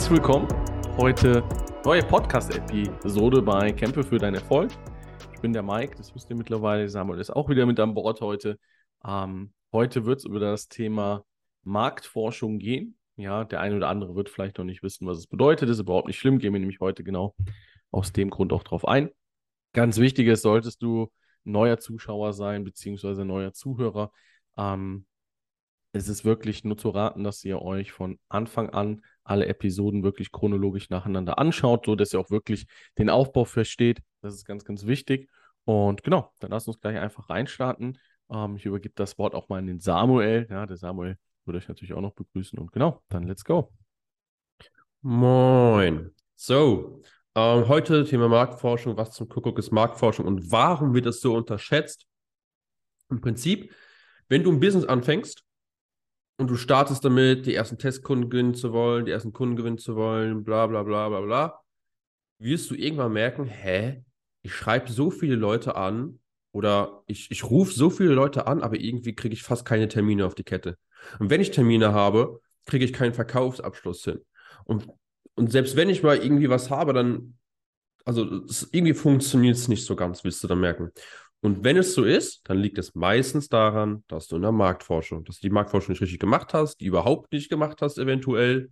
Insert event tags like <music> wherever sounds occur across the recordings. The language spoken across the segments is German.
herzlich willkommen. Heute neue Podcast-Episode bei Kämpfe für deinen Erfolg. Ich bin der Mike, das wisst ihr mittlerweile. Samuel ist auch wieder mit an Bord heute. Ähm, heute wird es über das Thema Marktforschung gehen. Ja, der eine oder andere wird vielleicht noch nicht wissen, was es bedeutet. Das ist überhaupt nicht schlimm. Gehen wir nämlich heute genau aus dem Grund auch drauf ein. Ganz wichtig ist, solltest du neuer Zuschauer sein, beziehungsweise neuer Zuhörer, ähm, es ist wirklich nur zu raten, dass ihr euch von Anfang an alle Episoden wirklich chronologisch nacheinander anschaut, so dass ihr auch wirklich den Aufbau versteht. Das ist ganz, ganz wichtig. Und genau, dann lasst uns gleich einfach reinstarten. Ähm, ich übergebe das Wort auch mal an den Samuel. Ja, der Samuel würde euch natürlich auch noch begrüßen. Und genau, dann let's go. Moin. So, ähm, heute Thema Marktforschung. Was zum Kuckuck ist Marktforschung und warum wird das so unterschätzt? Im Prinzip, wenn du ein Business anfängst, und du startest damit, die ersten Testkunden gewinnen zu wollen, die ersten Kunden gewinnen zu wollen, bla bla bla bla bla, wirst du irgendwann merken, hä, ich schreibe so viele Leute an oder ich, ich rufe so viele Leute an, aber irgendwie kriege ich fast keine Termine auf die Kette. Und wenn ich Termine habe, kriege ich keinen Verkaufsabschluss hin. Und, und selbst wenn ich mal irgendwie was habe, dann, also irgendwie funktioniert es nicht so ganz, wirst du dann merken. Und wenn es so ist, dann liegt es meistens daran, dass du in der Marktforschung, dass du die Marktforschung nicht richtig gemacht hast, die überhaupt nicht gemacht hast, eventuell,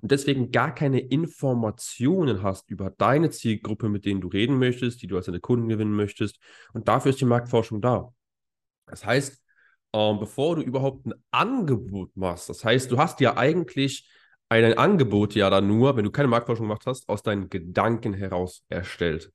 und deswegen gar keine Informationen hast über deine Zielgruppe, mit denen du reden möchtest, die du als deine Kunden gewinnen möchtest. Und dafür ist die Marktforschung da. Das heißt, ähm, bevor du überhaupt ein Angebot machst, das heißt, du hast ja eigentlich ein Angebot ja dann nur, wenn du keine Marktforschung gemacht hast, aus deinen Gedanken heraus erstellt.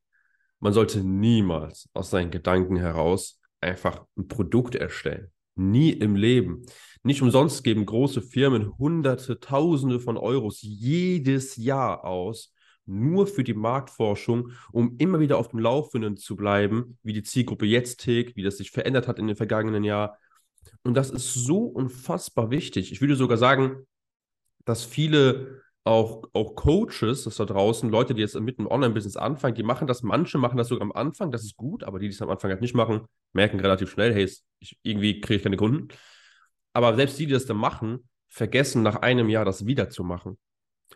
Man sollte niemals aus seinen Gedanken heraus einfach ein Produkt erstellen. Nie im Leben. Nicht umsonst geben große Firmen Hunderte, Tausende von Euros jedes Jahr aus, nur für die Marktforschung, um immer wieder auf dem Laufenden zu bleiben, wie die Zielgruppe jetzt tickt, wie das sich verändert hat in den vergangenen Jahren. Und das ist so unfassbar wichtig. Ich würde sogar sagen, dass viele auch, auch Coaches, das da draußen, Leute, die jetzt mit dem Online-Business anfangen, die machen das, manche machen das sogar am Anfang, das ist gut, aber die, die es am Anfang halt nicht machen, merken relativ schnell, hey, ich, irgendwie kriege ich keine Kunden. Aber selbst die, die das dann machen, vergessen nach einem Jahr das wieder zu machen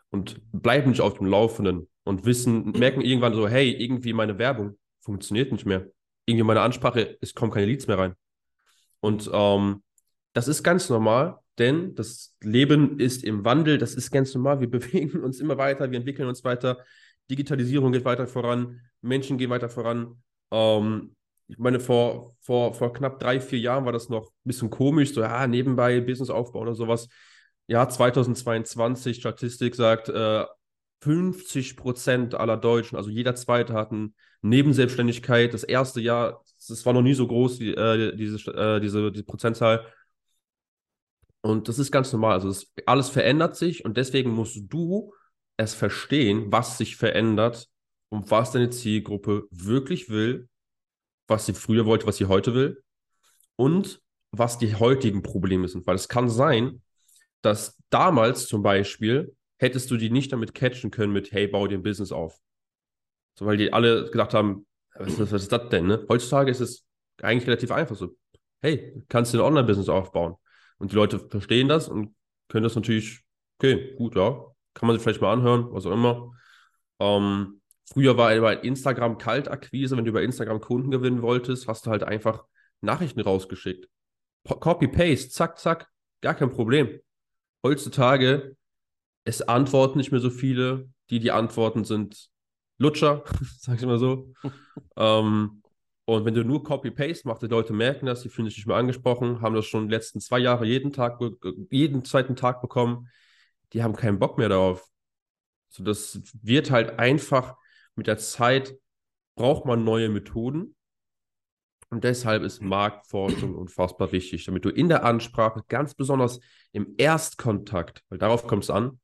und bleiben nicht auf dem Laufenden und wissen, merken irgendwann so, hey, irgendwie meine Werbung funktioniert nicht mehr. Irgendwie meine Ansprache, es kommen keine Leads mehr rein. Und ähm, das ist ganz normal denn das Leben ist im Wandel, das ist ganz normal. Wir <laughs> bewegen uns immer weiter, wir entwickeln uns weiter. Digitalisierung geht weiter voran, Menschen gehen weiter voran. Ähm, ich meine, vor, vor, vor knapp drei, vier Jahren war das noch ein bisschen komisch, so ja, nebenbei Business aufbauen oder sowas. Ja, 2022, Statistik sagt, äh, 50 Prozent aller Deutschen, also jeder Zweite hat eine Nebenselbstständigkeit. Das erste Jahr, das war noch nie so groß, die, äh, diese, äh, diese, diese Prozentzahl. Und das ist ganz normal. Also das, alles verändert sich und deswegen musst du es verstehen, was sich verändert und was deine Zielgruppe wirklich will, was sie früher wollte, was sie heute will und was die heutigen Probleme sind. Weil es kann sein, dass damals zum Beispiel hättest du die nicht damit catchen können mit, hey, bau dir ein Business auf. So, weil die alle gedacht haben, was, was ist das denn? Ne? Heutzutage ist es eigentlich relativ einfach so. Hey, kannst du ein Online-Business aufbauen? Und die Leute verstehen das und können das natürlich, okay, gut, ja, kann man sich vielleicht mal anhören, was auch immer. Ähm, früher war über Instagram Kaltakquise, wenn du über Instagram Kunden gewinnen wolltest, hast du halt einfach Nachrichten rausgeschickt. Copy-Paste, zack, zack, gar kein Problem. Heutzutage, es antworten nicht mehr so viele. Die, die antworten, sind Lutscher, <laughs> sag ich mal so. <laughs> ähm, und wenn du nur Copy-Paste machst, die Leute merken das, die fühlen sich nicht mehr angesprochen, haben das schon die letzten zwei Jahre jeden Tag, jeden zweiten Tag bekommen, die haben keinen Bock mehr darauf. So, das wird halt einfach mit der Zeit, braucht man neue Methoden. Und deshalb ist Marktforschung unfassbar wichtig, damit du in der Ansprache, ganz besonders im Erstkontakt, weil darauf kommt es an,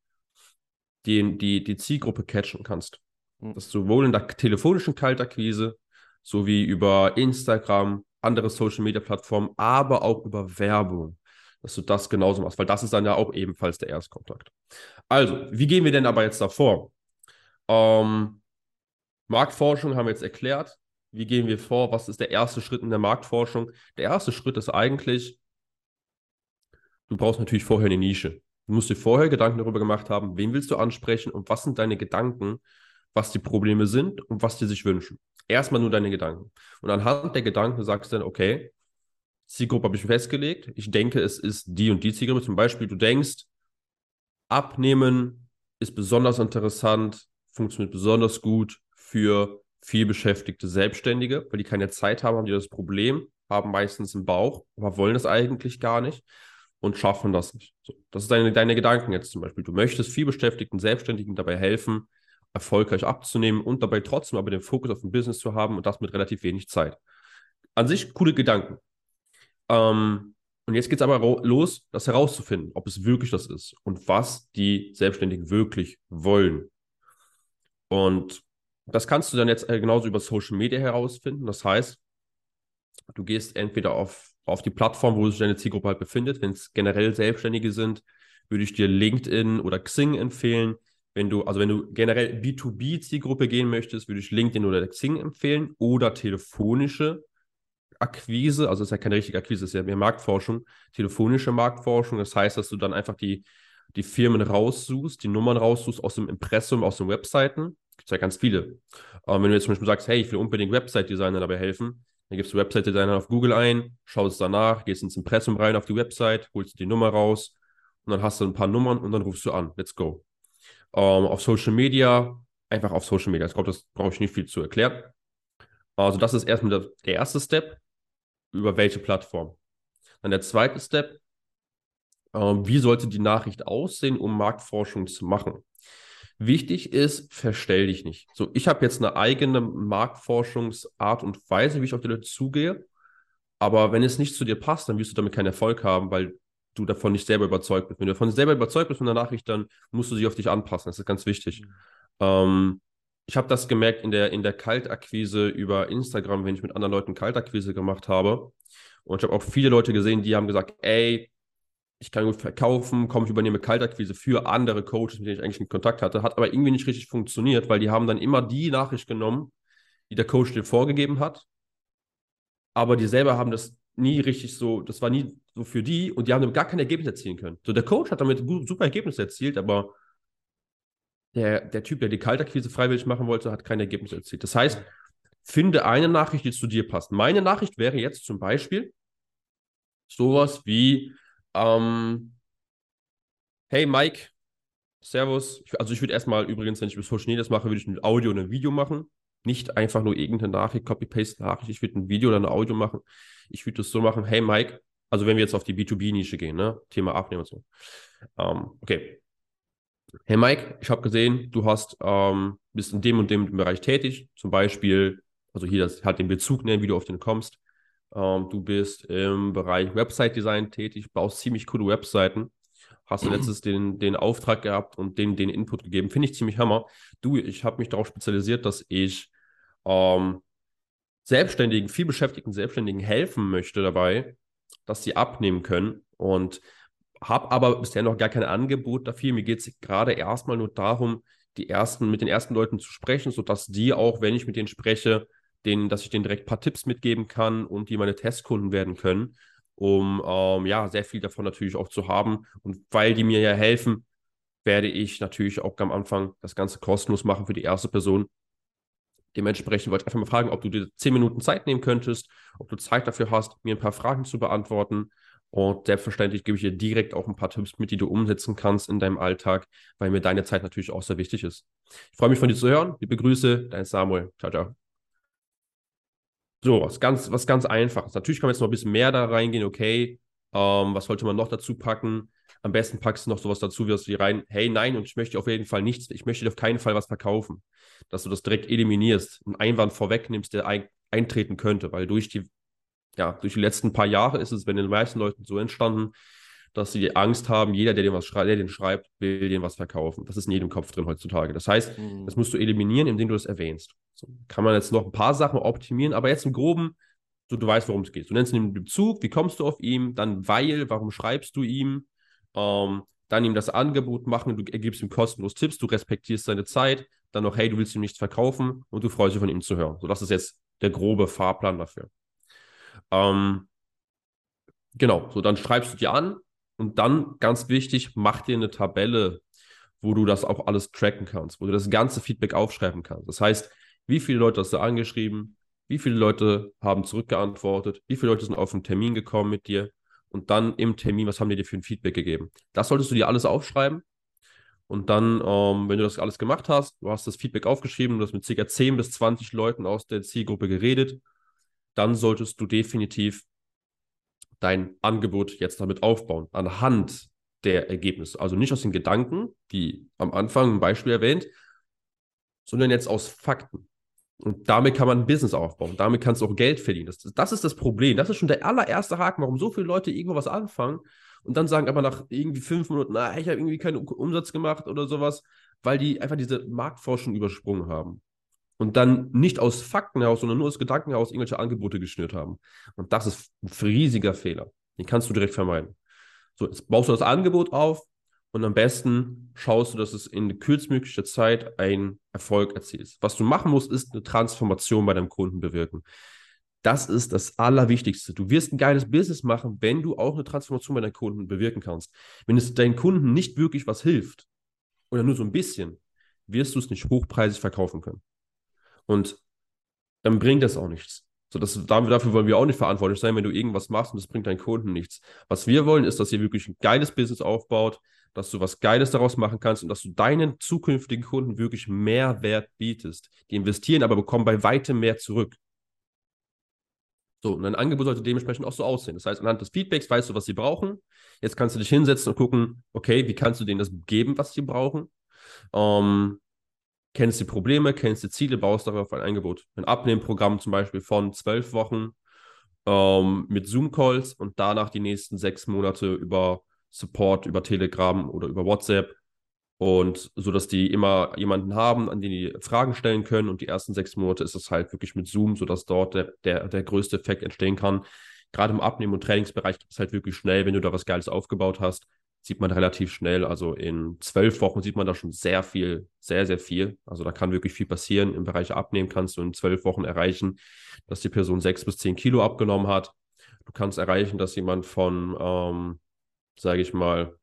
die, die, die Zielgruppe catchen kannst. Hm. Dass du sowohl in der telefonischen Kaltakquise sowie über Instagram, andere Social Media Plattformen, aber auch über Werbung, dass du das genauso machst, weil das ist dann ja auch ebenfalls der Erstkontakt. Also, wie gehen wir denn aber jetzt davor? Ähm, Marktforschung haben wir jetzt erklärt. Wie gehen wir vor? Was ist der erste Schritt in der Marktforschung? Der erste Schritt ist eigentlich, du brauchst natürlich vorher eine Nische. Du musst dir vorher Gedanken darüber gemacht haben, wen willst du ansprechen und was sind deine Gedanken, was die Probleme sind und was die sich wünschen. Erstmal nur deine Gedanken. Und anhand der Gedanken sagst du dann, okay, Zielgruppe habe ich festgelegt. Ich denke, es ist die und die Zielgruppe. Zum Beispiel, du denkst, Abnehmen ist besonders interessant, funktioniert besonders gut für vielbeschäftigte Selbstständige, weil die keine Zeit haben, haben die das Problem, haben meistens einen Bauch, aber wollen das eigentlich gar nicht und schaffen das nicht. So, das ist deine, deine Gedanken jetzt zum Beispiel. Du möchtest vielbeschäftigten Selbstständigen dabei helfen, erfolgreich abzunehmen und dabei trotzdem aber den Fokus auf ein Business zu haben und das mit relativ wenig Zeit. An sich coole Gedanken. Ähm, und jetzt geht es aber los, das herauszufinden, ob es wirklich das ist und was die Selbstständigen wirklich wollen. Und das kannst du dann jetzt äh, genauso über Social Media herausfinden. Das heißt, du gehst entweder auf, auf die Plattform, wo sich deine Zielgruppe halt befindet. Wenn es generell Selbstständige sind, würde ich dir LinkedIn oder Xing empfehlen. Wenn du, also wenn du generell B2B-Zielgruppe gehen möchtest, würde ich LinkedIn oder Xing empfehlen oder telefonische Akquise, also es ist ja keine richtige Akquise, es ist ja mehr Marktforschung, telefonische Marktforschung. Das heißt, dass du dann einfach die, die Firmen raussuchst, die Nummern raussuchst aus dem Impressum, aus den Webseiten. Gibt es ja ganz viele. Ähm, wenn du jetzt zum Beispiel sagst, hey, ich will unbedingt Website-Designer dabei helfen, dann gibst du Website-Designer auf Google ein, schaust danach, gehst ins Impressum rein auf die Website, holst die Nummer raus und dann hast du ein paar Nummern und dann rufst du an. Let's go. Ähm, auf Social Media, einfach auf Social Media. Ich glaube, das brauche ich nicht viel zu erklären. Also, das ist erstmal der, erste Step über welche Plattform. Dann der zweite Step, äh, wie sollte die Nachricht aussehen, um Marktforschung zu machen? Wichtig ist, verstell dich nicht. So, ich habe jetzt eine eigene Marktforschungsart und Weise, wie ich auf die Leute zugehe. Aber wenn es nicht zu dir passt, dann wirst du damit keinen Erfolg haben, weil du davon nicht selber überzeugt bist. Wenn du davon selber überzeugt bist von der Nachricht, dann musst du sie auf dich anpassen. Das ist ganz wichtig. Mhm. Ähm, ich habe das gemerkt in der, in der Kaltakquise über Instagram, wenn ich mit anderen Leuten Kaltakquise gemacht habe. Und ich habe auch viele Leute gesehen, die haben gesagt, ey, ich kann gut verkaufen, komm, ich übernehme Kaltakquise für andere Coaches, mit denen ich eigentlich in Kontakt hatte. Hat aber irgendwie nicht richtig funktioniert, weil die haben dann immer die Nachricht genommen, die der Coach dir vorgegeben hat. Aber die selber haben das nie richtig so, das war nie so für die und die haben gar kein Ergebnis erzielen können. So, der Coach hat damit super Ergebnisse erzielt, aber der, der Typ, der die Kaltakquise freiwillig machen wollte, hat kein Ergebnis erzielt. Das heißt, finde eine Nachricht, die zu dir passt. Meine Nachricht wäre jetzt zum Beispiel sowas wie, ähm, hey Mike, Servus. Also ich würde erstmal übrigens, wenn ich bis Social Media das mache, würde ich ein Audio und ein Video machen. Nicht einfach nur irgendeine Nachricht, Copy-Paste-Nachricht. Ich würde ein Video oder ein Audio machen. Ich würde das so machen, hey Mike, also wenn wir jetzt auf die B2B-Nische gehen, ne? Thema Abnehmen und so. Ähm, okay, hey Mike, ich habe gesehen, du hast, ähm, bist in dem und dem Bereich tätig, zum Beispiel, also hier das halt den Bezug nennen, wie du auf den kommst. Ähm, du bist im Bereich Website-Design tätig, baust ziemlich coole Webseiten. Hast du letztes den, den Auftrag gehabt und den, den Input gegeben. Finde ich ziemlich hammer. Du, ich habe mich darauf spezialisiert, dass ich ähm, Selbstständigen, viel beschäftigten Selbstständigen helfen möchte dabei, dass sie abnehmen können. Und habe aber bisher noch gar kein Angebot dafür. Mir geht es gerade erstmal nur darum, die ersten, mit den ersten Leuten zu sprechen, sodass die auch, wenn ich mit denen spreche, denen, dass ich denen direkt ein paar Tipps mitgeben kann und die meine Testkunden werden können, um ähm, ja sehr viel davon natürlich auch zu haben. Und weil die mir ja helfen, werde ich natürlich auch am Anfang das Ganze kostenlos machen für die erste Person. Dementsprechend wollte ich einfach mal fragen, ob du dir zehn Minuten Zeit nehmen könntest, ob du Zeit dafür hast, mir ein paar Fragen zu beantworten. Und selbstverständlich gebe ich dir direkt auch ein paar Tipps mit, die du umsetzen kannst in deinem Alltag, weil mir deine Zeit natürlich auch sehr wichtig ist. Ich freue mich von dir zu hören. Liebe Grüße, dein Samuel. Ciao, ciao. So, was ganz, was ganz einfaches. Natürlich kann man jetzt noch ein bisschen mehr da reingehen. Okay, ähm, was sollte man noch dazu packen? Am besten packst du noch sowas dazu, wirst du rein, hey, nein, und ich möchte auf jeden Fall nichts, ich möchte auf keinen Fall was verkaufen. Dass du das direkt eliminierst, einen Einwand vorwegnimmst, der ein, eintreten könnte, weil durch die ja, durch die letzten paar Jahre ist es bei den meisten Leuten so entstanden, dass sie die Angst haben, jeder, der den was schreibt, der den schreibt, will den was verkaufen. Das ist in jedem Kopf drin heutzutage. Das heißt, mhm. das musst du eliminieren, indem du das erwähnst. So, kann man jetzt noch ein paar Sachen optimieren, aber jetzt im Groben, so du weißt, worum es geht. Du nennst ihn den Bezug, wie kommst du auf ihn, dann weil, warum schreibst du ihm, ähm, dann ihm das Angebot machen, du gibst ihm kostenlos Tipps, du respektierst seine Zeit, dann noch, hey, du willst ihm nichts verkaufen und du freust dich von ihm zu hören. So, das ist jetzt der grobe Fahrplan dafür. Ähm, genau, so dann schreibst du dir an, Und dann, ganz wichtig, mach dir eine Tabelle, wo du das auch alles tracken kannst, wo du das ganze Feedback aufschreiben kannst. Das heißt, wie viele Leute hast du angeschrieben, wie viele Leute haben zurückgeantwortet, wie viele Leute sind auf einen Termin gekommen mit dir und dann im Termin, was haben die dir für ein Feedback gegeben. Das solltest du dir alles aufschreiben und dann, ähm, wenn du das alles gemacht hast, du hast das Feedback aufgeschrieben, du hast mit ca. 10 bis 20 Leuten aus der Zielgruppe geredet, dann solltest du definitiv dein Angebot jetzt damit aufbauen, anhand der Ergebnisse. Also nicht aus den Gedanken, wie am Anfang ein Beispiel erwähnt, sondern jetzt aus Fakten. Und damit kann man ein Business aufbauen. Damit kannst du auch Geld verdienen. Das, das ist das Problem. Das ist schon der allererste Haken, warum so viele Leute irgendwo was anfangen und dann sagen aber nach irgendwie fünf Minuten, na, ich habe irgendwie keinen Umsatz gemacht oder sowas, weil die einfach diese Marktforschung übersprungen haben. Und dann nicht aus Fakten heraus, sondern nur aus Gedanken heraus irgendwelche Angebote geschnürt haben. Und das ist ein riesiger Fehler. Den kannst du direkt vermeiden. So, jetzt baust du das Angebot auf und am besten schaust du, dass es in kürzmöglicher Zeit einen Erfolg erzielst. Was du machen musst, ist eine Transformation bei deinem Kunden bewirken. Das ist das Allerwichtigste. Du wirst ein geiles Business machen, wenn du auch eine Transformation bei deinen Kunden bewirken kannst. Wenn es deinen Kunden nicht wirklich was hilft oder nur so ein bisschen, wirst du es nicht hochpreisig verkaufen können. Und dann bringt das auch nichts. So, das, dafür wollen wir auch nicht verantwortlich sein, wenn du irgendwas machst und das bringt deinen Kunden nichts. Was wir wollen, ist, dass ihr wirklich ein geiles Business aufbaut, dass du was Geiles daraus machen kannst und dass du deinen zukünftigen Kunden wirklich mehr Wert bietest. Die investieren, aber bekommen bei weitem mehr zurück. So, und dein Angebot sollte dementsprechend auch so aussehen. Das heißt, anhand des Feedbacks weißt du, was sie brauchen. Jetzt kannst du dich hinsetzen und gucken, okay, wie kannst du denen das geben, was sie brauchen? Ähm, kennst die Probleme, kennst die Ziele, baust darauf ein Angebot. Ein Abnehmprogramm zum Beispiel von zwölf Wochen ähm, mit Zoom-Calls und danach die nächsten sechs Monate über Support, über Telegram oder über WhatsApp. Und so, dass die immer jemanden haben, an den die Fragen stellen können. Und die ersten sechs Monate ist es halt wirklich mit Zoom, sodass dort der, der, der größte Effekt entstehen kann. Gerade im Abnehmen- und Trainingsbereich geht es halt wirklich schnell, wenn du da was Geiles aufgebaut hast sieht man relativ schnell. Also in zwölf Wochen sieht man da schon sehr viel, sehr, sehr viel. Also da kann wirklich viel passieren. Im Bereich Abnehmen kannst du in zwölf Wochen erreichen, dass die Person sechs bis zehn Kilo abgenommen hat. Du kannst erreichen, dass jemand von, ähm, sage ich mal,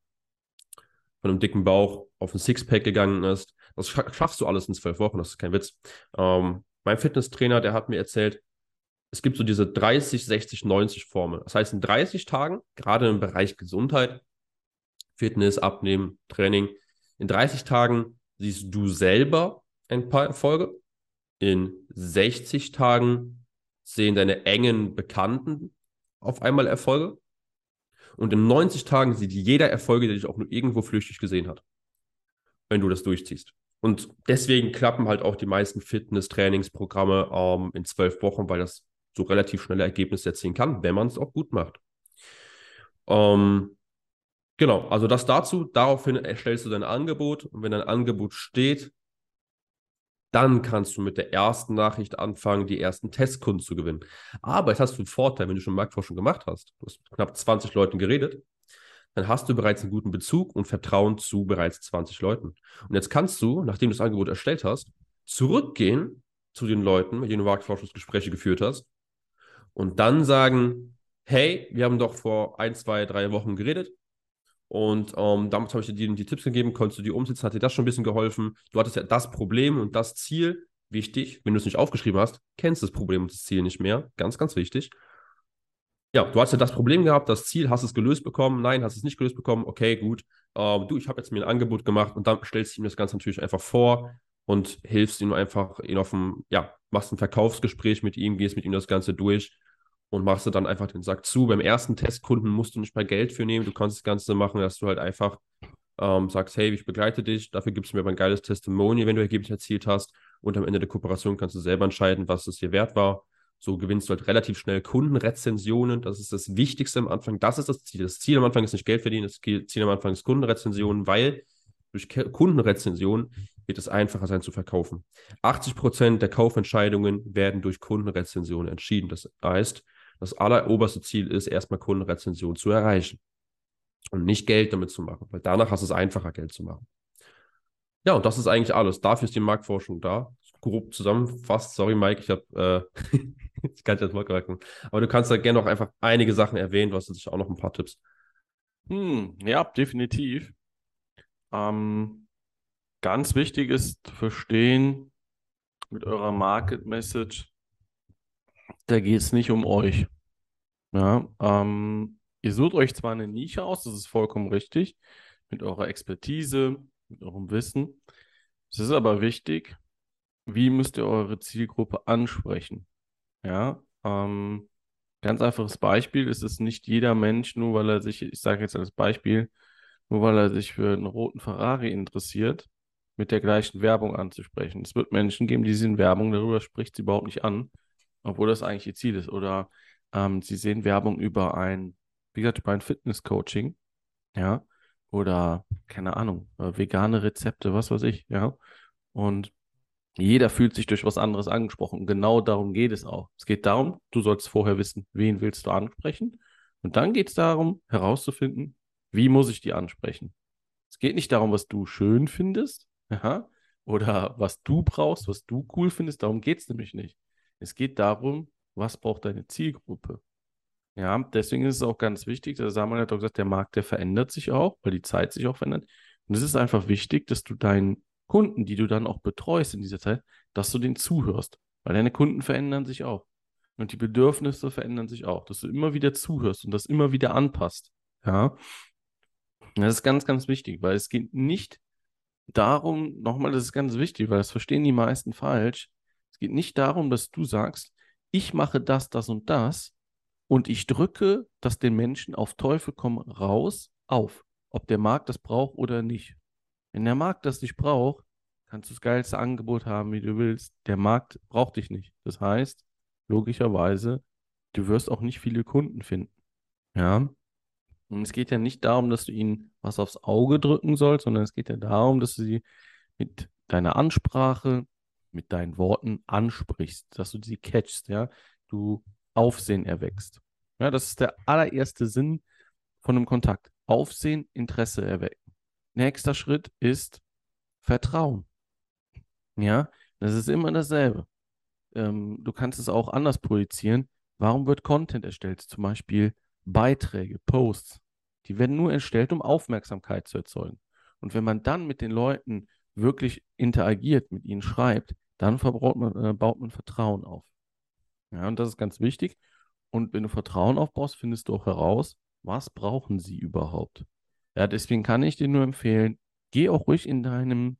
von einem dicken Bauch auf ein Sixpack gegangen ist. Das schaffst du alles in zwölf Wochen, das ist kein Witz. Ähm, mein Fitnesstrainer, der hat mir erzählt, es gibt so diese 30, 60, 90 Formel. Das heißt, in 30 Tagen, gerade im Bereich Gesundheit, Fitness, Abnehmen, Training. In 30 Tagen siehst du selber ein paar Erfolge. In 60 Tagen sehen deine engen Bekannten auf einmal Erfolge. Und in 90 Tagen sieht jeder Erfolge, der dich auch nur irgendwo flüchtig gesehen hat, wenn du das durchziehst. Und deswegen klappen halt auch die meisten Fitness-Trainingsprogramme ähm, in zwölf Wochen, weil das so relativ schnelle Ergebnisse erzielen kann, wenn man es auch gut macht. Ähm, Genau, also das dazu. Daraufhin erstellst du dein Angebot und wenn dein Angebot steht, dann kannst du mit der ersten Nachricht anfangen, die ersten Testkunden zu gewinnen. Aber jetzt hast du einen Vorteil, wenn du schon Marktforschung gemacht hast. Du hast mit knapp 20 Leuten geredet, dann hast du bereits einen guten Bezug und Vertrauen zu bereits 20 Leuten. Und jetzt kannst du, nachdem du das Angebot erstellt hast, zurückgehen zu den Leuten, mit denen du Marktforschungsgespräche geführt hast und dann sagen, hey, wir haben doch vor ein, zwei, drei Wochen geredet und ähm, damals habe ich dir die, die, Tipps gegeben, konntest du die umsetzen, hat dir das schon ein bisschen geholfen. Du hattest ja das Problem und das Ziel, wichtig, wenn du es nicht aufgeschrieben hast, kennst das Problem und das Ziel nicht mehr. Ganz, ganz wichtig. Ja, du hast ja das Problem gehabt, das Ziel, hast es gelöst bekommen, nein, hast es nicht gelöst bekommen, okay, gut. Ähm, du, ich habe jetzt mir ein Angebot gemacht und dann stellst du ihm das Ganze natürlich einfach vor und hilfst ihm einfach ihn auf dem, ja, machst ein Verkaufsgespräch mit ihm, gehst mit ihm das Ganze durch und machst du dann einfach den Sack zu. Beim ersten Testkunden musst du nicht mal Geld für nehmen. Du kannst das Ganze machen, dass du halt einfach ähm, sagst, hey, ich begleite dich, dafür gibst du mir aber ein geiles Testimonial, wenn du Ergebnisse erzielt hast. Und am Ende der Kooperation kannst du selber entscheiden, was es dir wert war. So gewinnst du halt relativ schnell Kundenrezensionen. Das ist das Wichtigste am Anfang. Das ist das Ziel. Das Ziel am Anfang ist nicht Geld verdienen, das Ziel am Anfang ist Kundenrezensionen, weil durch Kundenrezensionen wird es einfacher sein zu verkaufen. 80 Prozent der Kaufentscheidungen werden durch Kundenrezensionen entschieden. Das heißt, das alleroberste Ziel ist, erstmal Kundenrezension zu erreichen und nicht Geld damit zu machen, weil danach hast du es einfacher, Geld zu machen. Ja, und das ist eigentlich alles. Dafür ist die Marktforschung da. Grob zusammenfasst. Sorry, Mike, ich habe, äh, <laughs> ich kann jetzt mal korrigieren. Aber du kannst da gerne auch einfach einige Sachen erwähnen. Du hast jetzt auch noch ein paar Tipps. Hm, ja, definitiv. Ähm, ganz wichtig ist zu verstehen mit eurer Market Message, da geht es nicht um euch. Ja, ähm, ihr sucht euch zwar eine Nische aus, das ist vollkommen richtig, mit eurer Expertise, mit eurem Wissen. Es ist aber wichtig, wie müsst ihr eure Zielgruppe ansprechen? Ja, ähm, ganz einfaches Beispiel, es ist nicht jeder Mensch, nur weil er sich, ich sage jetzt als Beispiel, nur weil er sich für einen roten Ferrari interessiert, mit der gleichen Werbung anzusprechen. Es wird Menschen geben, die sehen Werbung, darüber spricht sie überhaupt nicht an, obwohl das eigentlich ihr Ziel ist. Oder ähm, sie sehen Werbung über ein, wie gesagt, über ein Fitness-Coaching, ja, oder keine Ahnung, äh, vegane Rezepte, was weiß ich, ja. Und jeder fühlt sich durch was anderes angesprochen. Genau darum geht es auch. Es geht darum, du sollst vorher wissen, wen willst du ansprechen. Und dann geht es darum, herauszufinden, wie muss ich die ansprechen. Es geht nicht darum, was du schön findest, ja, oder was du brauchst, was du cool findest. Darum geht es nämlich nicht. Es geht darum, was braucht deine Zielgruppe. Ja, deswegen ist es auch ganz wichtig, der Samuel hat auch gesagt, der Markt, der verändert sich auch, weil die Zeit sich auch verändert. Und es ist einfach wichtig, dass du deinen Kunden, die du dann auch betreust in dieser Zeit, dass du denen zuhörst. Weil deine Kunden verändern sich auch. Und die Bedürfnisse verändern sich auch. Dass du immer wieder zuhörst und das immer wieder anpasst. Ja. Das ist ganz, ganz wichtig, weil es geht nicht darum, nochmal, das ist ganz wichtig, weil das verstehen die meisten falsch. Geht nicht darum, dass du sagst, ich mache das, das und das und ich drücke das den Menschen auf Teufel komm raus auf, ob der Markt das braucht oder nicht. Wenn der Markt das nicht braucht, kannst du das geilste Angebot haben, wie du willst. Der Markt braucht dich nicht. Das heißt, logischerweise, du wirst auch nicht viele Kunden finden. Ja. Und es geht ja nicht darum, dass du ihnen was aufs Auge drücken sollst, sondern es geht ja darum, dass du sie mit deiner Ansprache, mit deinen Worten ansprichst, dass du sie catchst, ja. Du Aufsehen erwächst. Ja, das ist der allererste Sinn von einem Kontakt. Aufsehen, Interesse erwecken. Nächster Schritt ist Vertrauen. Ja, das ist immer dasselbe. Ähm, du kannst es auch anders projizieren. Warum wird Content erstellt? Zum Beispiel Beiträge, Posts. Die werden nur erstellt, um Aufmerksamkeit zu erzeugen. Und wenn man dann mit den Leuten wirklich interagiert, mit ihnen schreibt, dann man, äh, baut man Vertrauen auf. Ja, und das ist ganz wichtig. Und wenn du Vertrauen aufbaust, findest du auch heraus, was brauchen sie überhaupt? Ja, deswegen kann ich dir nur empfehlen, geh auch ruhig in deinem,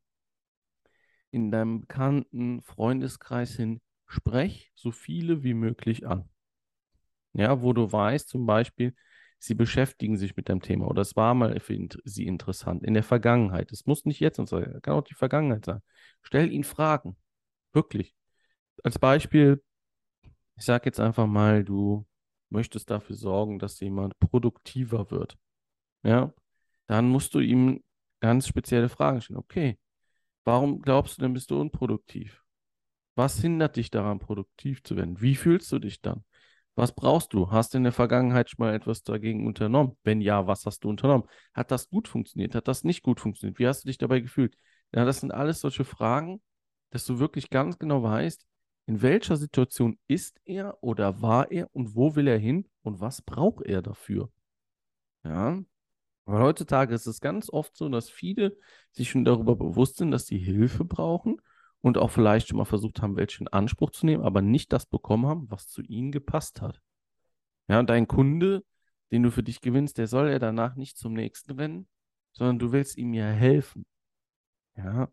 in deinem bekannten Freundeskreis hin, sprech so viele wie möglich an. Ja, wo du weißt, zum Beispiel, sie beschäftigen sich mit dem Thema oder es war mal für sie interessant in der Vergangenheit. Es muss nicht jetzt und so, kann auch die Vergangenheit sein. Stell ihnen Fragen. Wirklich. Als Beispiel, ich sage jetzt einfach mal, du möchtest dafür sorgen, dass jemand produktiver wird. Ja, dann musst du ihm ganz spezielle Fragen stellen. Okay, warum glaubst du denn, bist du unproduktiv? Was hindert dich daran, produktiv zu werden? Wie fühlst du dich dann? Was brauchst du? Hast du in der Vergangenheit schon mal etwas dagegen unternommen? Wenn ja, was hast du unternommen? Hat das gut funktioniert? Hat das nicht gut funktioniert? Wie hast du dich dabei gefühlt? Ja, das sind alles solche Fragen, dass du wirklich ganz genau weißt, in welcher Situation ist er oder war er und wo will er hin und was braucht er dafür? Ja, weil heutzutage ist es ganz oft so, dass viele sich schon darüber bewusst sind, dass sie Hilfe brauchen und auch vielleicht schon mal versucht haben, welchen Anspruch zu nehmen, aber nicht das bekommen haben, was zu ihnen gepasst hat. Ja, und dein Kunde, den du für dich gewinnst, der soll ja danach nicht zum nächsten rennen, sondern du willst ihm ja helfen. Ja,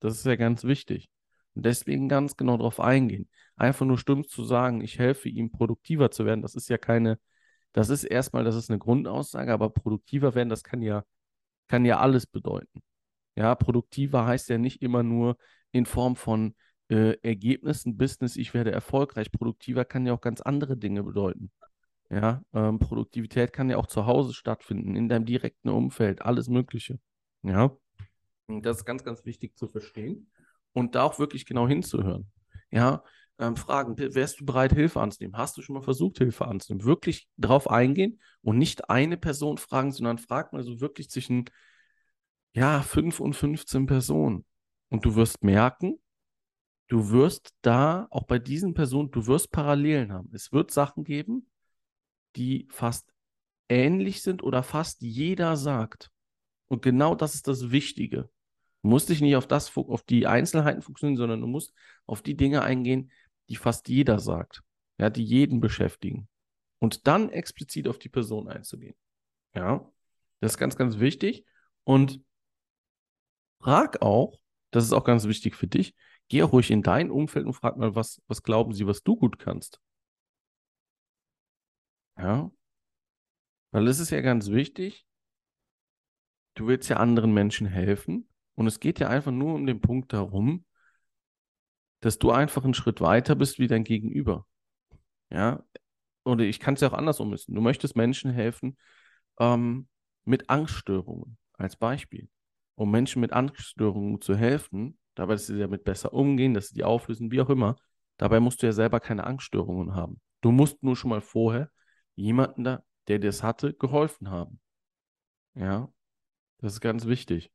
das ist ja ganz wichtig. Und deswegen ganz genau darauf eingehen. Einfach nur stumpf zu sagen, ich helfe ihm produktiver zu werden, das ist ja keine das ist erstmal, das ist eine Grundaussage, aber produktiver werden, das kann ja, kann ja alles bedeuten. Ja, produktiver heißt ja nicht immer nur in Form von äh, Ergebnissen, Business, ich werde erfolgreich. Produktiver kann ja auch ganz andere Dinge bedeuten. Ja, ähm, Produktivität kann ja auch zu Hause stattfinden, in deinem direkten Umfeld, alles Mögliche. Ja, das ist ganz, ganz wichtig zu verstehen und da auch wirklich genau hinzuhören. Ja, ähm, fragen, wärst du bereit, Hilfe anzunehmen? Hast du schon mal versucht, Hilfe anzunehmen? Wirklich drauf eingehen und nicht eine Person fragen, sondern frag mal so wirklich zwischen, ja, 5 und 15 Personen. Und du wirst merken, du wirst da, auch bei diesen Personen, du wirst Parallelen haben. Es wird Sachen geben, die fast ähnlich sind oder fast jeder sagt. Und genau das ist das Wichtige. Du musst dich nicht auf, das, auf die Einzelheiten fokussieren, sondern du musst auf die Dinge eingehen, die fast jeder sagt. Ja, die jeden beschäftigen. Und dann explizit auf die Person einzugehen. Ja, das ist ganz, ganz wichtig. Und frag auch, das ist auch ganz wichtig für dich, geh auch ruhig in dein Umfeld und frag mal, was, was glauben sie, was du gut kannst. Ja, weil es ist ja ganz wichtig, du willst ja anderen Menschen helfen und es geht ja einfach nur um den Punkt darum, dass du einfach einen Schritt weiter bist wie dein Gegenüber. Ja, oder ich kann es ja auch andersrum müssen. Du möchtest Menschen helfen ähm, mit Angststörungen als Beispiel. Um Menschen mit Angststörungen zu helfen, dabei, dass sie damit besser umgehen, dass sie die auflösen, wie auch immer, dabei musst du ja selber keine Angststörungen haben. Du musst nur schon mal vorher jemanden da, der das hatte, geholfen haben. Ja, das ist ganz wichtig.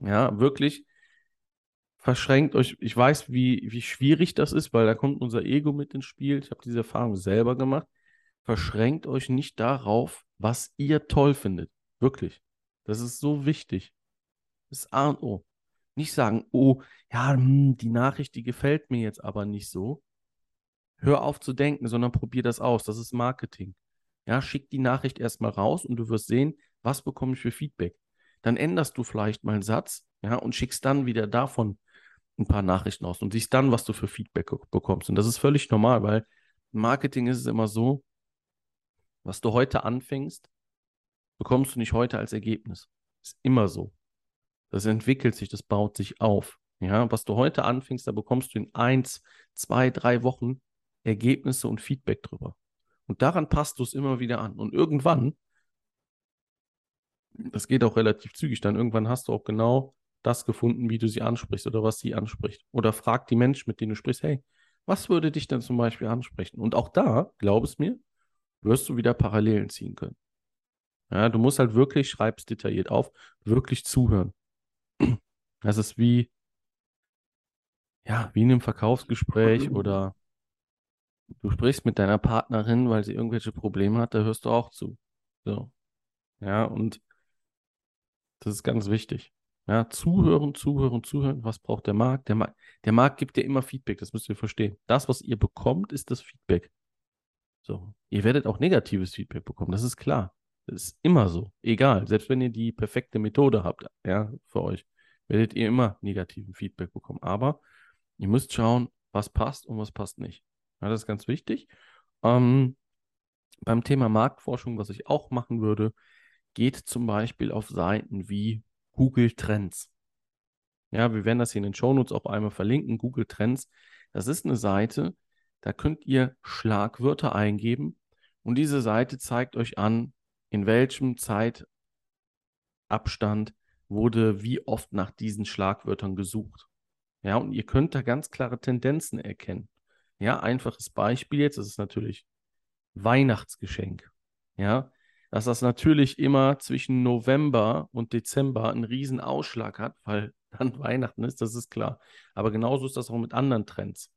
Ja, wirklich verschränkt euch. Ich weiß, wie, wie schwierig das ist, weil da kommt unser Ego mit ins Spiel. Ich habe diese Erfahrung selber gemacht. Verschränkt euch nicht darauf, was ihr toll findet. Wirklich. Das ist so wichtig. Das ist A und O. Nicht sagen, oh, ja, hm, die Nachricht, die gefällt mir jetzt aber nicht so. Hör auf zu denken, sondern probier das aus. Das ist Marketing. Ja, schick die Nachricht erstmal raus und du wirst sehen, was bekomme ich für Feedback. Dann änderst du vielleicht mal einen Satz, ja, und schickst dann wieder davon ein paar Nachrichten aus und siehst dann, was du für Feedback bekommst. Und das ist völlig normal, weil im Marketing ist es immer so, was du heute anfängst, bekommst du nicht heute als Ergebnis. Ist immer so. Das entwickelt sich, das baut sich auf. Ja, was du heute anfängst, da bekommst du in eins, zwei, drei Wochen Ergebnisse und Feedback drüber. Und daran passt du es immer wieder an. Und irgendwann, das geht auch relativ zügig, dann irgendwann hast du auch genau das gefunden, wie du sie ansprichst oder was sie anspricht. Oder frag die Menschen, mit denen du sprichst, hey, was würde dich denn zum Beispiel ansprechen? Und auch da, glaub es mir, wirst du wieder Parallelen ziehen können. Ja, du musst halt wirklich, schreib es detailliert auf, wirklich zuhören. Das ist wie, ja, wie in einem Verkaufsgespräch oder du sprichst mit deiner Partnerin, weil sie irgendwelche Probleme hat, da hörst du auch zu. So. Ja, und das ist ganz wichtig. Ja, zuhören, zuhören, zuhören. Was braucht der Markt? Der, Markt? der Markt gibt dir immer Feedback, das müsst ihr verstehen. Das, was ihr bekommt, ist das Feedback. So. Ihr werdet auch negatives Feedback bekommen, das ist klar. Das ist immer so. Egal. Selbst wenn ihr die perfekte Methode habt, ja, für euch, werdet ihr immer negativen Feedback bekommen. Aber ihr müsst schauen, was passt und was passt nicht. Ja, das ist ganz wichtig. Ähm, beim Thema Marktforschung, was ich auch machen würde, geht zum Beispiel auf Seiten wie Google Trends. Ja, wir werden das hier in den Shownotes auch einmal verlinken. Google Trends, das ist eine Seite, da könnt ihr Schlagwörter eingeben und diese Seite zeigt euch an, in welchem Zeitabstand wurde wie oft nach diesen Schlagwörtern gesucht. Ja, und ihr könnt da ganz klare Tendenzen erkennen. Ja, einfaches Beispiel jetzt, das ist natürlich Weihnachtsgeschenk. Ja, dass das natürlich immer zwischen November und Dezember einen riesen Ausschlag hat, weil <laughs> dann Weihnachten ist, das ist klar. Aber genauso ist das auch mit anderen Trends.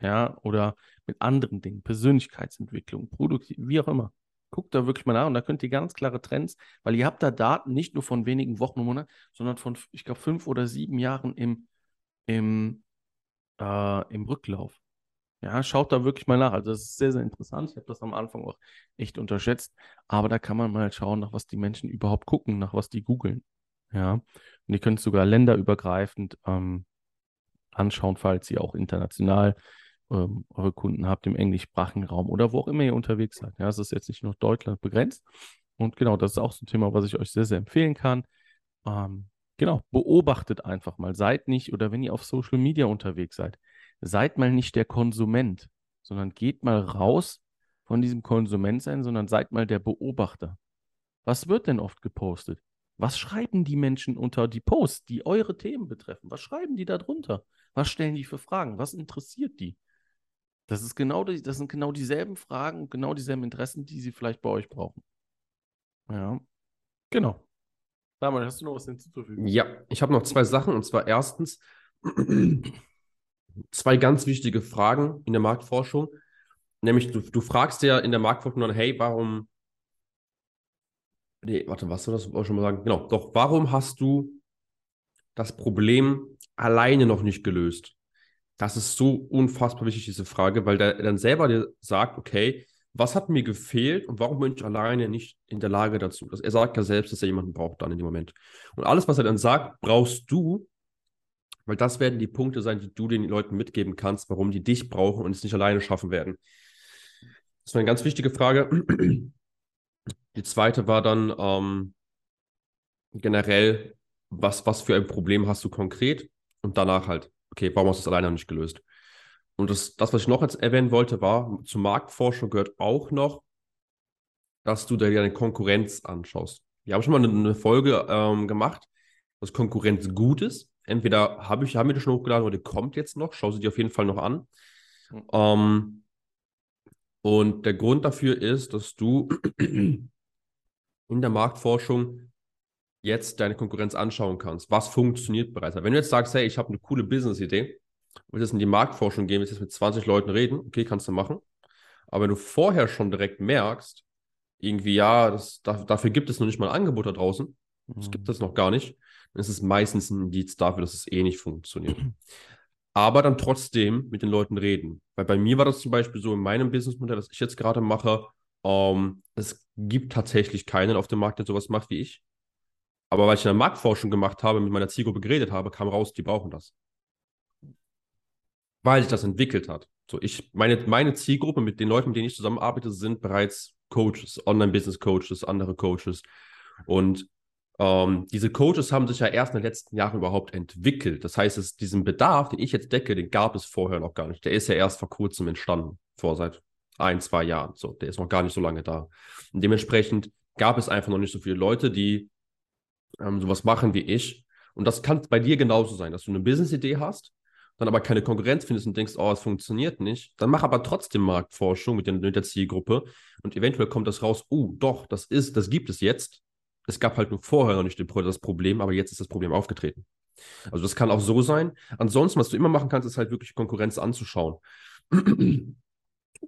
Ja, oder mit anderen Dingen, Persönlichkeitsentwicklung, Produktiv, wie auch immer. Guckt da wirklich mal nach und da könnt ihr ganz klare Trends, weil ihr habt da Daten nicht nur von wenigen Wochen und Monaten, sondern von, ich glaube, fünf oder sieben Jahren im, im, äh, im Rücklauf. Ja, schaut da wirklich mal nach. Also das ist sehr, sehr interessant. Ich habe das am Anfang auch echt unterschätzt. Aber da kann man mal schauen, nach was die Menschen überhaupt gucken, nach was die googeln. Ja. Und ihr könnt sogar länderübergreifend ähm, anschauen, falls ihr auch international ähm, eure Kunden habt im englischsprachigen Raum oder wo auch immer ihr unterwegs seid. Ja, es ist jetzt nicht nur Deutschland begrenzt. Und genau, das ist auch so ein Thema, was ich euch sehr, sehr empfehlen kann. Ähm, genau, beobachtet einfach mal. Seid nicht, oder wenn ihr auf Social Media unterwegs seid, seid mal nicht der Konsument, sondern geht mal raus von diesem Konsument sein, sondern seid mal der Beobachter. Was wird denn oft gepostet? Was schreiben die Menschen unter die Posts, die eure Themen betreffen? Was schreiben die da drunter? Was stellen die für Fragen? Was interessiert die? Das, ist genau die, das sind genau dieselben Fragen und genau dieselben Interessen, die sie vielleicht bei euch brauchen. Ja, genau. Samuel, hast du noch was hinzuzufügen? Ja, ich habe noch zwei Sachen. Und zwar erstens, zwei ganz wichtige Fragen in der Marktforschung. Nämlich, du, du fragst ja in der Marktforschung dann, hey, warum Nee, warte, was soll das schon mal sagen? Genau, doch, warum hast du das Problem alleine noch nicht gelöst? Das ist so unfassbar wichtig, diese Frage, weil der dann selber dir sagt, okay, was hat mir gefehlt und warum bin ich alleine nicht in der Lage dazu? Er sagt ja selbst, dass er jemanden braucht dann in dem Moment. Und alles, was er dann sagt, brauchst du, weil das werden die Punkte sein, die du den Leuten mitgeben kannst, warum die dich brauchen und es nicht alleine schaffen werden. Das war eine ganz wichtige Frage. Die zweite war dann ähm, generell, was, was für ein Problem hast du konkret? Und danach halt, okay, warum hast du es alleine noch nicht gelöst? Und das, das, was ich noch jetzt erwähnen wollte, war, zur Marktforschung gehört auch noch, dass du dir deine Konkurrenz anschaust. Wir haben schon mal eine, eine Folge ähm, gemacht, dass Konkurrenz gut ist. Entweder habe ich, haben wir die schon hochgeladen oder die kommt jetzt noch. Schau sie dir auf jeden Fall noch an. Mhm. Ähm, und der Grund dafür ist, dass du in der Marktforschung jetzt deine Konkurrenz anschauen kannst. Was funktioniert bereits? Wenn du jetzt sagst, hey, ich habe eine coole Business-Idee, willst jetzt in die Marktforschung gehen, willst jetzt mit 20 Leuten reden, okay, kannst du machen. Aber wenn du vorher schon direkt merkst, irgendwie, ja, das, dafür gibt es noch nicht mal ein Angebot da draußen, es mhm. gibt das noch gar nicht, dann ist es meistens ein Indiz dafür, dass es eh nicht funktioniert. Aber dann trotzdem mit den Leuten reden. Weil bei mir war das zum Beispiel so in meinem Businessmodell, das ich jetzt gerade mache, ähm, es gibt tatsächlich keinen auf dem Markt, der sowas macht wie ich. Aber weil ich eine Marktforschung gemacht habe, mit meiner Zielgruppe geredet habe, kam raus, die brauchen das weil sich das entwickelt hat. So, ich, meine, meine Zielgruppe mit den Leuten, mit denen ich zusammenarbeite, sind bereits Coaches, Online-Business-Coaches, andere Coaches. Und ähm, diese Coaches haben sich ja erst in den letzten Jahren überhaupt entwickelt. Das heißt, es, diesen Bedarf, den ich jetzt decke, den gab es vorher noch gar nicht. Der ist ja erst vor kurzem entstanden, vor seit ein, zwei Jahren. So, der ist noch gar nicht so lange da. Und dementsprechend gab es einfach noch nicht so viele Leute, die ähm, sowas machen wie ich. Und das kann bei dir genauso sein, dass du eine Business-Idee hast dann aber keine Konkurrenz findest und denkst, oh, es funktioniert nicht, dann mach aber trotzdem Marktforschung mit, den, mit der Zielgruppe und eventuell kommt das raus, oh, doch, das ist, das gibt es jetzt. Es gab halt nur vorher noch nicht das Problem, aber jetzt ist das Problem aufgetreten. Also das kann auch so sein. Ansonsten, was du immer machen kannst, ist halt wirklich Konkurrenz anzuschauen.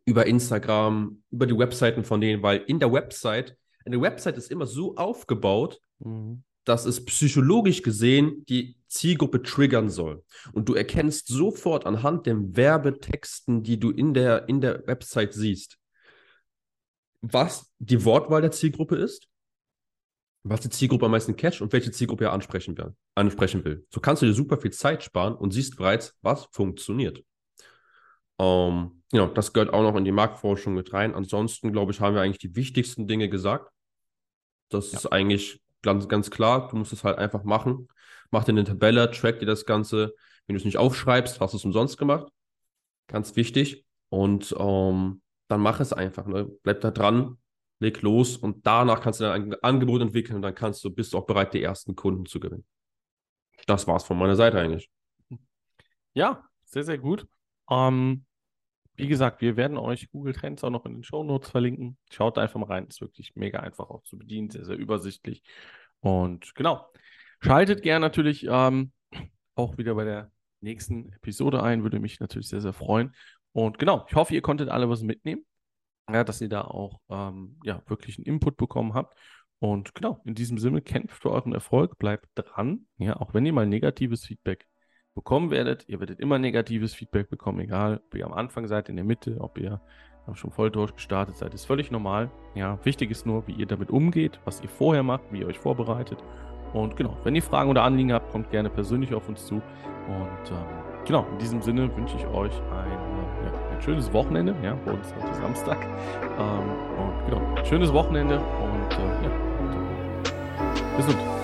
über Instagram, über die Webseiten von denen, weil in der Website, eine Website ist immer so aufgebaut, mhm dass es psychologisch gesehen die Zielgruppe triggern soll. Und du erkennst sofort anhand den Werbetexten, die du in der, in der Website siehst, was die Wortwahl der Zielgruppe ist, was die Zielgruppe am meisten catcht und welche Zielgruppe er ansprechen will. Ansprechen will. So kannst du dir super viel Zeit sparen und siehst bereits, was funktioniert. Ähm, genau, das gehört auch noch in die Marktforschung mit rein. Ansonsten, glaube ich, haben wir eigentlich die wichtigsten Dinge gesagt. Das ja. ist eigentlich ganz, ganz klar, du musst es halt einfach machen. Mach dir eine Tabelle, track dir das Ganze. Wenn du es nicht aufschreibst, hast du es umsonst gemacht. Ganz wichtig. Und ähm, dann mach es einfach. Ne? Bleib da dran, leg los und danach kannst du dann ein Angebot entwickeln und dann kannst du, bist du auch bereit, die ersten Kunden zu gewinnen. Das war's von meiner Seite eigentlich. Ja, sehr, sehr gut. Ähm, wie gesagt, wir werden euch Google Trends auch noch in den Show Notes verlinken. Schaut einfach mal rein, ist wirklich mega einfach auch zu bedienen, sehr, sehr übersichtlich. Und genau, schaltet gerne natürlich ähm, auch wieder bei der nächsten Episode ein, würde mich natürlich sehr, sehr freuen. Und genau, ich hoffe, ihr konntet alle was mitnehmen, ja, dass ihr da auch ähm, ja, wirklich einen Input bekommen habt. Und genau, in diesem Sinne, kämpft für euren Erfolg, bleibt dran, ja, auch wenn ihr mal negatives Feedback bekommen werdet. Ihr werdet immer negatives Feedback bekommen, egal ob ihr am Anfang seid, in der Mitte, ob ihr schon voll durchgestartet seid, ist völlig normal. Ja, wichtig ist nur, wie ihr damit umgeht, was ihr vorher macht, wie ihr euch vorbereitet. Und genau, wenn ihr Fragen oder Anliegen habt, kommt gerne persönlich auf uns zu. Und ähm, genau, in diesem Sinne wünsche ich euch ein, ja, ein schönes Wochenende. Ja, bei uns heute Samstag. Ähm, und genau, schönes Wochenende und äh, ja, gesund.